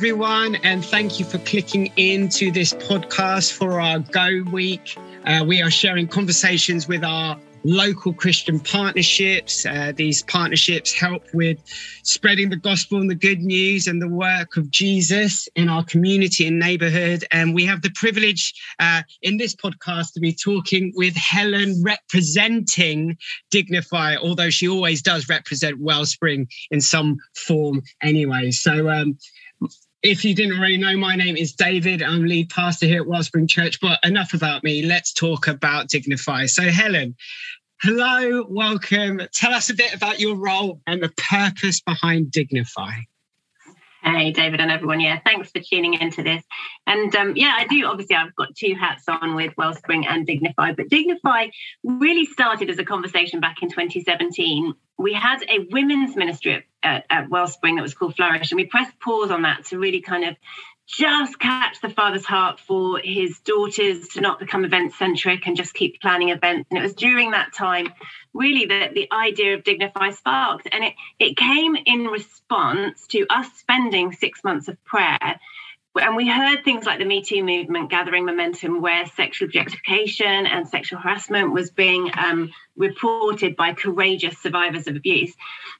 everyone, and thank you for clicking into this podcast for our Go Week. Uh, we are sharing conversations with our local Christian partnerships. Uh, these partnerships help with spreading the gospel and the good news and the work of Jesus in our community and neighborhood. And we have the privilege uh, in this podcast to be talking with Helen representing Dignify, although she always does represent Wellspring in some form anyway. So, um, if you didn't already know, my name is David. I'm lead pastor here at Wellspring Church. But enough about me. Let's talk about Dignify. So, Helen, hello, welcome. Tell us a bit about your role and the purpose behind Dignify. Hey, David and everyone. Yeah, thanks for tuning into this. And um, yeah, I do. Obviously, I've got two hats on with Wellspring and Dignify, but Dignify really started as a conversation back in 2017. We had a women's ministry at, at Wellspring that was called Flourish, and we pressed pause on that to really kind of just catch the father's heart for his daughters to not become event centric and just keep planning events. And it was during that time, really, that the idea of Dignify sparked. And it, it came in response to us spending six months of prayer and we heard things like the Me Too movement gathering momentum, where sexual objectification and sexual harassment was being um, reported by courageous survivors of abuse.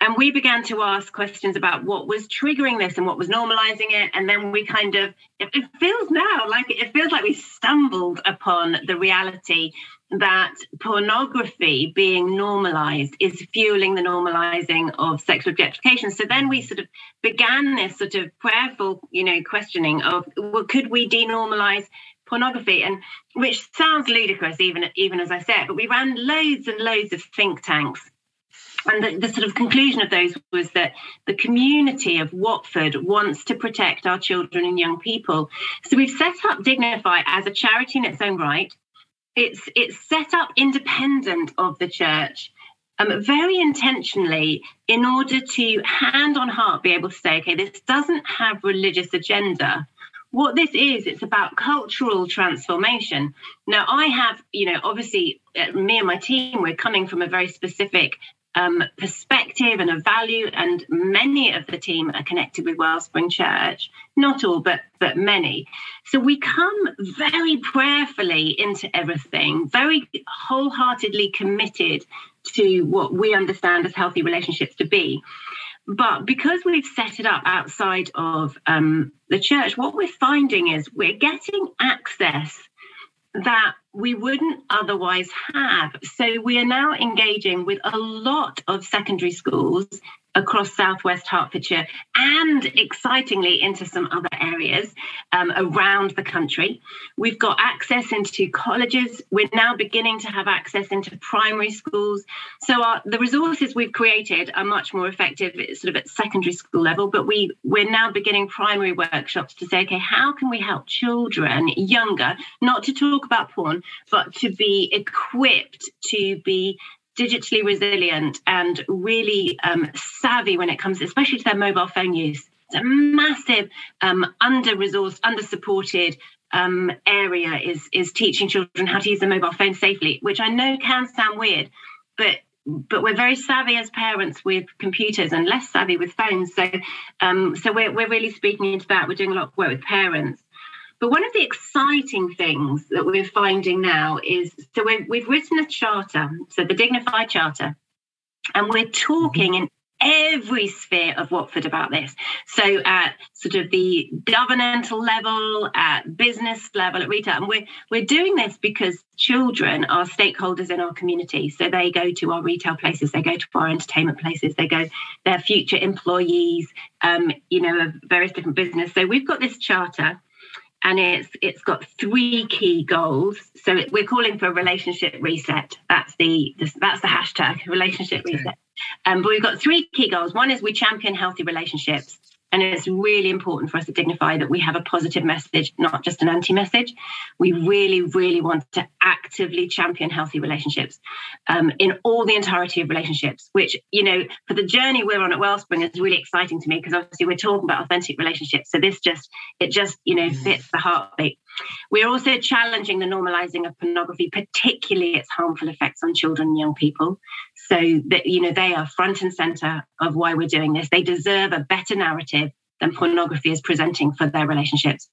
And we began to ask questions about what was triggering this and what was normalizing it. And then we kind of, it, feels now like it feels like we stumbled upon the reality that pornography being normalized is fueling the normalizing of sexual objectification. So then we sort of began this sort of prayerful, you know, questioning of, well, could we denormalize pornography? And which sounds ludicrous, even even as I said, but we ran loads and loads of think tanks. And the, the sort of conclusion of those was that the community of Watford wants to protect our children and young people. So we've set up Dignify as a charity in its own right it's it's set up independent of the church um, very intentionally in order to hand on heart be able to say okay this doesn't have religious agenda what this is it's about cultural transformation now i have you know obviously uh, me and my team we're coming from a very specific um, perspective and a value, and many of the team are connected with Wellspring Church. Not all, but but many. So we come very prayerfully into everything, very wholeheartedly committed to what we understand as healthy relationships to be. But because we've set it up outside of um, the church, what we're finding is we're getting access that we wouldn't otherwise have. So we are now engaging with a lot of secondary schools across southwest Hertfordshire and excitingly into some other areas um, around the country. We've got access into colleges. We're now beginning to have access into primary schools. So our, the resources we've created are much more effective sort of at secondary school level, but we, we're now beginning primary workshops to say, okay, how can we help children younger, not to talk about porn, but to be equipped to be digitally resilient and really um, savvy when it comes, especially to their mobile phone use. It's a massive um, under-resourced, under-supported um, area is is teaching children how to use the mobile phone safely, which I know can sound weird, but but we're very savvy as parents with computers and less savvy with phones. So um, so we're we're really speaking into that. We're doing a lot of work with parents. But one of the exciting things that we're finding now is so we've, we've written a charter, so the Dignified Charter, and we're talking in every sphere of Watford about this. So at sort of the governmental level, at business level, at retail, and we're we're doing this because children are stakeholders in our community. So they go to our retail places, they go to our entertainment places, they go their future employees, um, you know, of various different business. So we've got this charter and it's it's got three key goals. So it, we're calling for a relationship reset. That's the, the that's the hashtag relationship okay. reset. Um, but we've got three key goals. One is we champion healthy relationships. And it's really important for us to dignify that we have a positive message, not just an anti message. We really, really want to actively champion healthy relationships um, in all the entirety of relationships, which, you know, for the journey we're on at Wellspring is really exciting to me because obviously we're talking about authentic relationships. So this just, it just, you know, mm. fits the heartbeat. We're also challenging the normalizing of pornography, particularly its harmful effects on children and young people. So that, you know, they are front and center of why we're doing this. They deserve a better narrative than pornography is presenting for their relationships.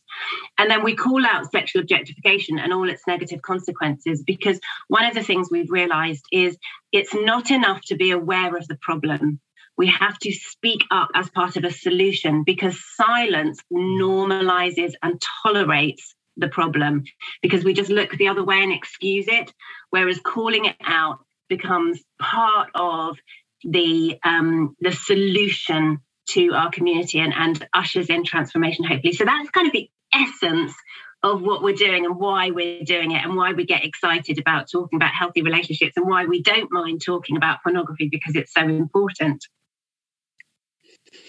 And then we call out sexual objectification and all its negative consequences because one of the things we've realized is it's not enough to be aware of the problem. We have to speak up as part of a solution because silence normalizes and tolerates the problem because we just look the other way and excuse it. Whereas calling it out becomes part of the um, the solution to our community and, and ushers in transformation, hopefully. So that's kind of the essence of what we're doing and why we're doing it and why we get excited about talking about healthy relationships and why we don't mind talking about pornography because it's so important.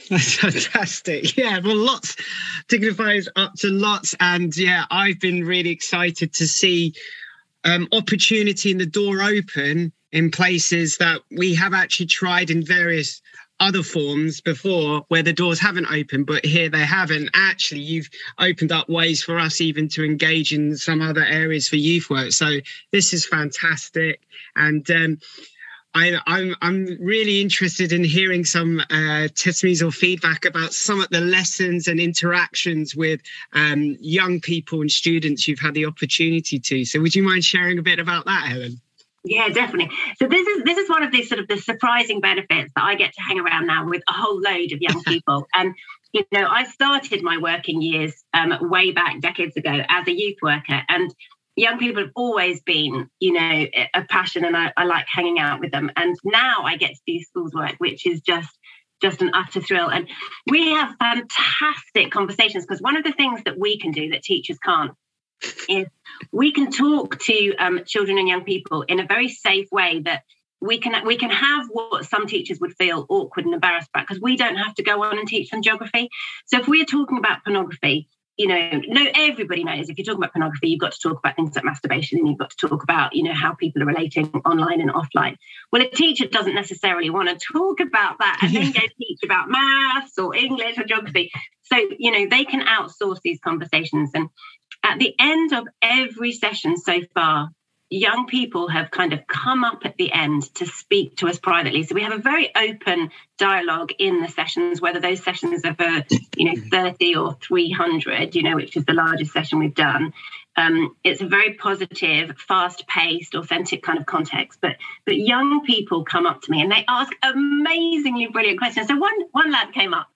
That's fantastic. Yeah, well, lots Dignify's up to lots. And yeah, I've been really excited to see um, opportunity in the door open in places that we have actually tried in various other forms before where the doors haven't opened, but here they haven't. Actually, you've opened up ways for us even to engage in some other areas for youth work. So this is fantastic. And um, I, am I'm, I'm really interested in hearing some uh, testimonies or feedback about some of the lessons and interactions with um, young people and students you've had the opportunity to. So, would you mind sharing a bit about that, Helen? Yeah, definitely. So this is this is one of the sort of the surprising benefits that I get to hang around now with a whole load of young people. And you know, I started my working years um, way back decades ago as a youth worker, and young people have always been, you know, a passion, and I, I like hanging out with them. And now I get to do schools work, which is just just an utter thrill. And we have fantastic conversations because one of the things that we can do that teachers can't is we can talk to um, children and young people in a very safe way that we can we can have what some teachers would feel awkward and embarrassed about because we don't have to go on and teach them geography. So if we're talking about pornography, you know, no, everybody knows if you're talking about pornography, you've got to talk about things like masturbation and you've got to talk about, you know, how people are relating online and offline. Well, a teacher doesn't necessarily want to talk about that and then go teach about maths or English or geography. So, you know, they can outsource these conversations. And at the end of every session so far, young people have kind of come up at the end to speak to us privately. So we have a very open dialogue in the sessions, whether those sessions are for, you know, 30 or 300, you know, which is the largest session we've done. Um, it's a very positive, fast-paced, authentic kind of context. But but young people come up to me and they ask amazingly brilliant questions. So one one lad came up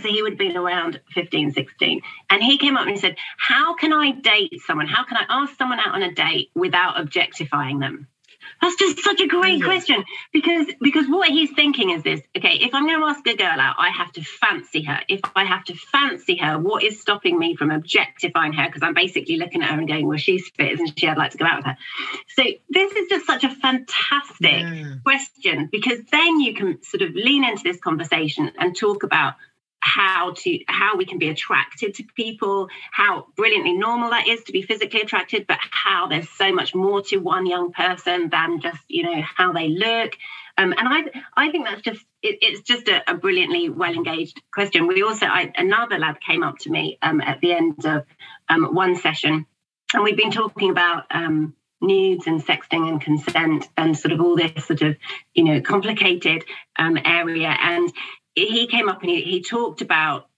so he would have been around 15 16 and he came up and he said how can i date someone? How can i ask someone out on a date without objectifying them? That's just such a great yeah. question because because what he's thinking is this okay if i'm going to ask a girl out i have to fancy her. If i have to fancy her what is stopping me from objectifying her? Because i'm basically looking at her and going well she's fit isn't she? I'd like to go out with her. So this is just such a fantastic yeah. question because then you can sort of lean into this conversation and talk about how to how we can be attracted to people how brilliantly normal that is to be physically attracted but how there's so much more to one young person than just you know how they look. Um, and i i think that's just it, it's just a, a, brilliantly well engaged question. We also I, another lad came up to me um, at the end of um, one session and we've been talking about um, nudes and sexting and consent and sort of all this sort of you know complicated um, area. And he came up and he, he talked about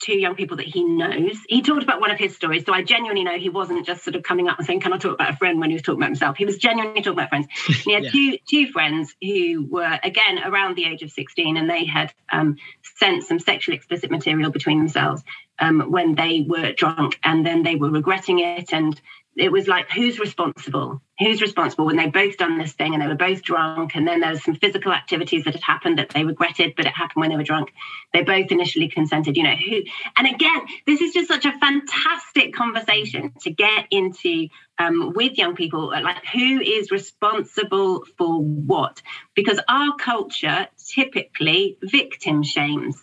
two young people that he knows. He talked about one of his stories. So I genuinely know he wasn't just sort of coming up and saying, Can I talk about a friend when he was talking about himself? He was genuinely talking about friends. he had yeah. two two friends who were again around the age of 16 and they had um, sent some sexually explicit material between themselves um, when they were drunk and then they were regretting it and it was like who's responsible who's responsible when they both done this thing and they were both drunk and then there was some physical activities that had happened that they regretted but it happened when they were drunk. They both initially consented you know who and again this is just such a fantastic conversation to get into um, with young people like who is responsible for what? Because our culture typically victim shames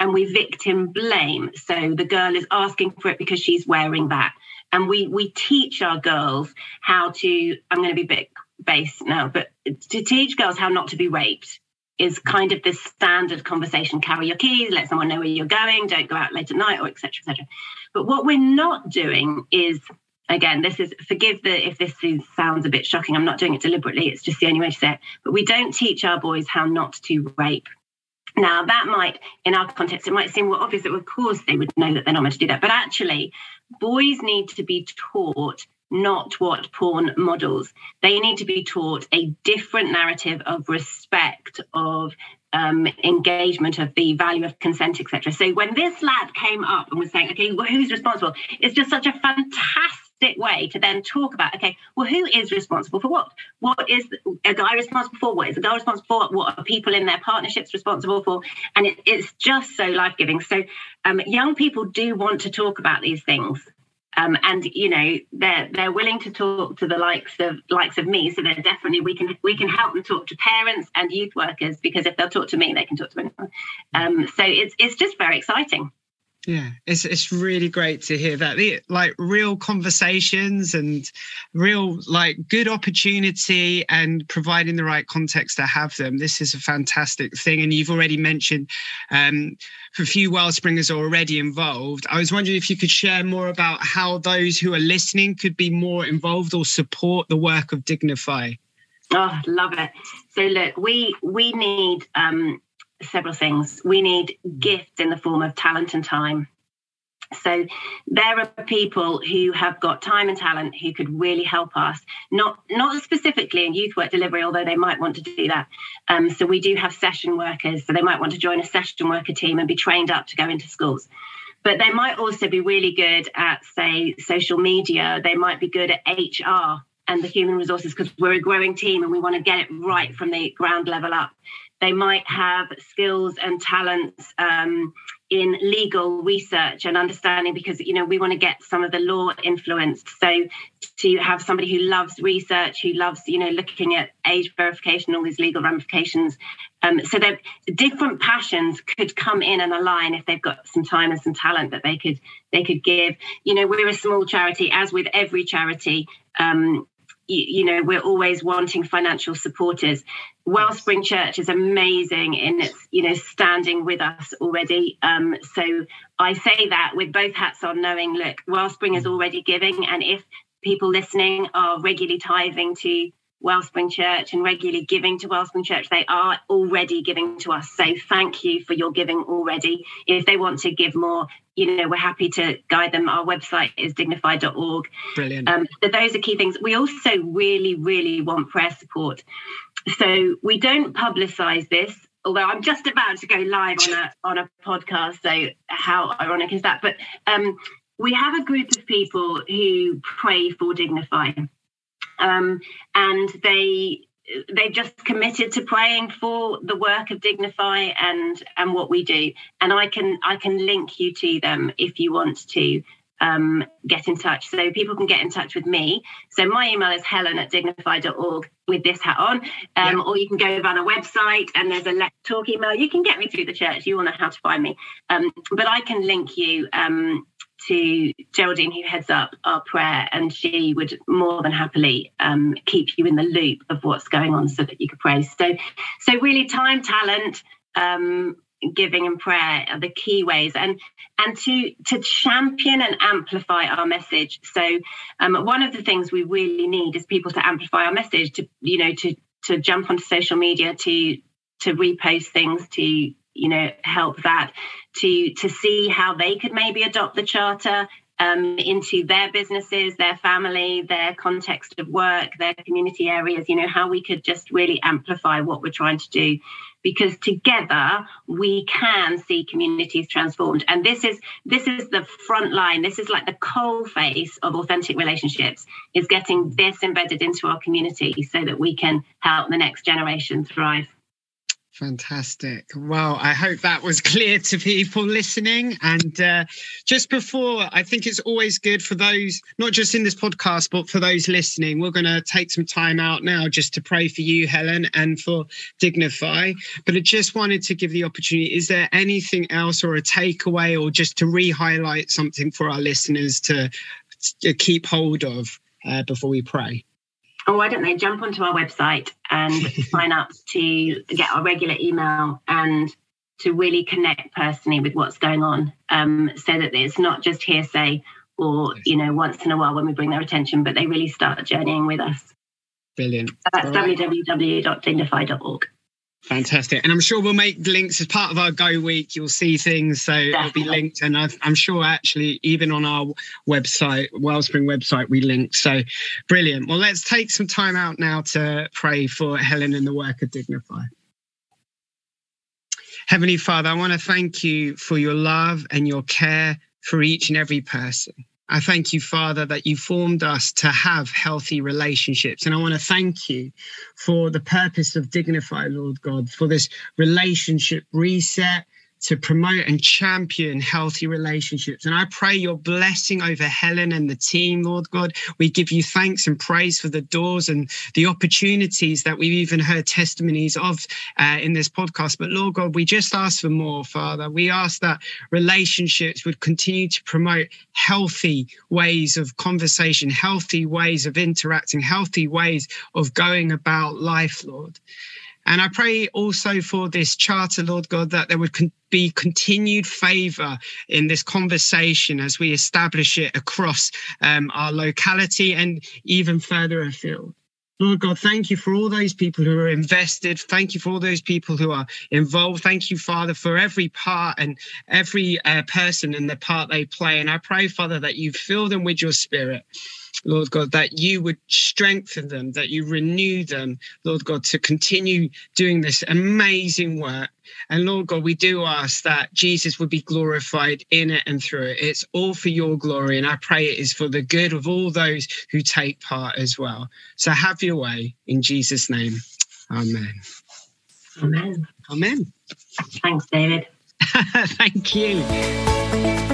and we victim blame. So the girl is asking for it because she's wearing that and we we teach our girls how to i'm going to be a bit base now but to teach girls how not to be raped is kind of this standard conversation carry your keys let someone know where you're going don't go out late at night or etc etc but what we're not doing is again this is forgive the if this is, sounds a bit shocking i'm not doing it deliberately it's just the only way to say it but we don't teach our boys how not to rape Now, that might, in our context, it might seem well obvious that, of course, they would know that they're not meant to do that. But actually, boys need to be taught not what porn models. They need to be taught a different narrative of respect, of um, engagement, of the value of consent, etc. So when this lad came up and was saying, okay, well, who's responsible? It's just such a fantastic way to then talk about okay well who is responsible for what? What is a guy responsible for? What is a girl responsible for? What are people in their partnerships responsible for? And it, it's just so life-giving. So um, young people do want to talk about these things. Um, and you know they're they're willing to talk to the likes of likes of me. So they're definitely we can we can help them talk to parents and youth workers because if they'll talk to me they can talk to anyone. Um, so it's it's just very exciting yeah, it's it's really great to hear that. Like real conversations and real like good opportunity and providing the right context to have them. This is a fantastic thing. And you've already mentioned um, a few Wellspringers are already involved. I was wondering if you could share more about how those who are listening could be more involved or support the work of Dignify. Oh, love it. So look, we we need um, several things. We need gifts in the form of talent and time. So there are people who have got time and talent who could really help us, not not specifically in youth work delivery, although they might want to do that. Um, so we do have session workers, so they might want to join a session worker team and be trained up to go into schools. But they might also be really good at, say, social media. They might be good at HR and the human resources because we're a growing team and we want to get it right from the ground level up. They might have skills and talents um, in legal research and understanding because you know we want to get some of the law influenced. So to have somebody who loves research, who loves you know looking at age verification, all these legal ramifications. Um, so that different passions could come in and align if they've got some time and some talent that they could they could give. You know, we're a small charity, as with every charity. Um, you, you, know we're always wanting financial supporters wellspring church is amazing in its you know standing with us already um, so i say that with both hats on knowing look wellspring is already giving and if people listening are regularly tithing to Wellspring Church and regularly giving to Wellspring Church. They are already giving to us. So thank you for your giving already. If they want to give more, you know, we're happy to guide them. Our website is dignify.org. Brilliant. Um, so those are key things. We also really, really want prayer support. So we don't publicize this although I'm just about to go live on a on a podcast. So how ironic is that? But um, we have a group of people who pray for Dignify um, and they they've just committed to praying for the work of dignify and and what we do and i can i can link you to them if you want to um, get in touch. So people can get in touch with me. So my email is helen at dignify.org with this hat on. Um, yeah. or you can go on our website and there's a let talk email. You can get me through the church. You all know how to find me. Um, but i can link you um, to Geraldine, who heads up our prayer, and she would more than happily um, keep you in the loop of what's going on so that you could pray. So, so really, time, talent, um, giving, and prayer are the key ways, and and to to champion and amplify our message. So, um, one of the things we really need is people to amplify our message, to you know, to to jump onto social media, to to repost things, to you know help that to to see how they could maybe adopt the charter um, into their businesses, their family, their context of work, their community areas, you know, how we could just really amplify what we're trying to do. Because together we can see communities transformed. And this is this is the front line. This is like the coal face of authentic relationships, is getting this embedded into our community so that we can help the next generation thrive. Fantastic. Well, I hope that was clear to people listening. And uh, just before, I think it's always good for those, not just in this podcast, but for those listening, we're going to take some time out now just to pray for you, Helen, and for Dignify. But I just wanted to give the opportunity is there anything else or a takeaway or just to re highlight something for our listeners to, to keep hold of uh, before we pray? Oh, why don't they jump onto our website and sign up to get our regular email and to really connect personally with what's going on um, so that it's not just hearsay or, you know, once in a while when we bring their attention, but they really start journeying with us. Brilliant. So that's right. www.dignify.org. Fantastic. And I'm sure we'll make links as part of our Go Week. You'll see things. So it'll be linked. And i am sure actually, even on our website, Wellspring website, we link. So brilliant. Well, let's take some time out now to pray for Helen and the work of Dignify. Heavenly Father, I want to thank you for your love and your care for each and every person. I thank you, Father, that you formed us to have healthy relationships. And I want to thank you for the purpose of Dignify, Lord God, for this relationship reset to promote and champion healthy relationships. And I pray your blessing over Helen and the team, Lord God. We give you thanks and praise for the doors and the opportunities that we've even heard testimonies of uh, in this podcast. But Lord God, we just ask for more, Father. We ask that relationships would continue to promote healthy ways of conversation, healthy ways of interacting, healthy ways of going about life, Lord. And I pray also for this charter, Lord God, that there would con- be continued favor in this conversation as we establish it across um, our locality and even further afield. Lord God, thank you for all those people who are invested. Thank you for all those people who are involved. Thank you, Father, for every part and every uh, person and the part they play. And I pray, Father, that you fill them with your spirit Lord God, that you would strengthen them, that you renew them, Lord God, to continue doing this amazing work. And Lord God, we do ask that Jesus would be glorified in it and through it. It's all for your glory. And I pray it is for the good of all those who take part as well. So have your way in Jesus' name. Amen. Amen. Amen. Thanks, David. Thank you.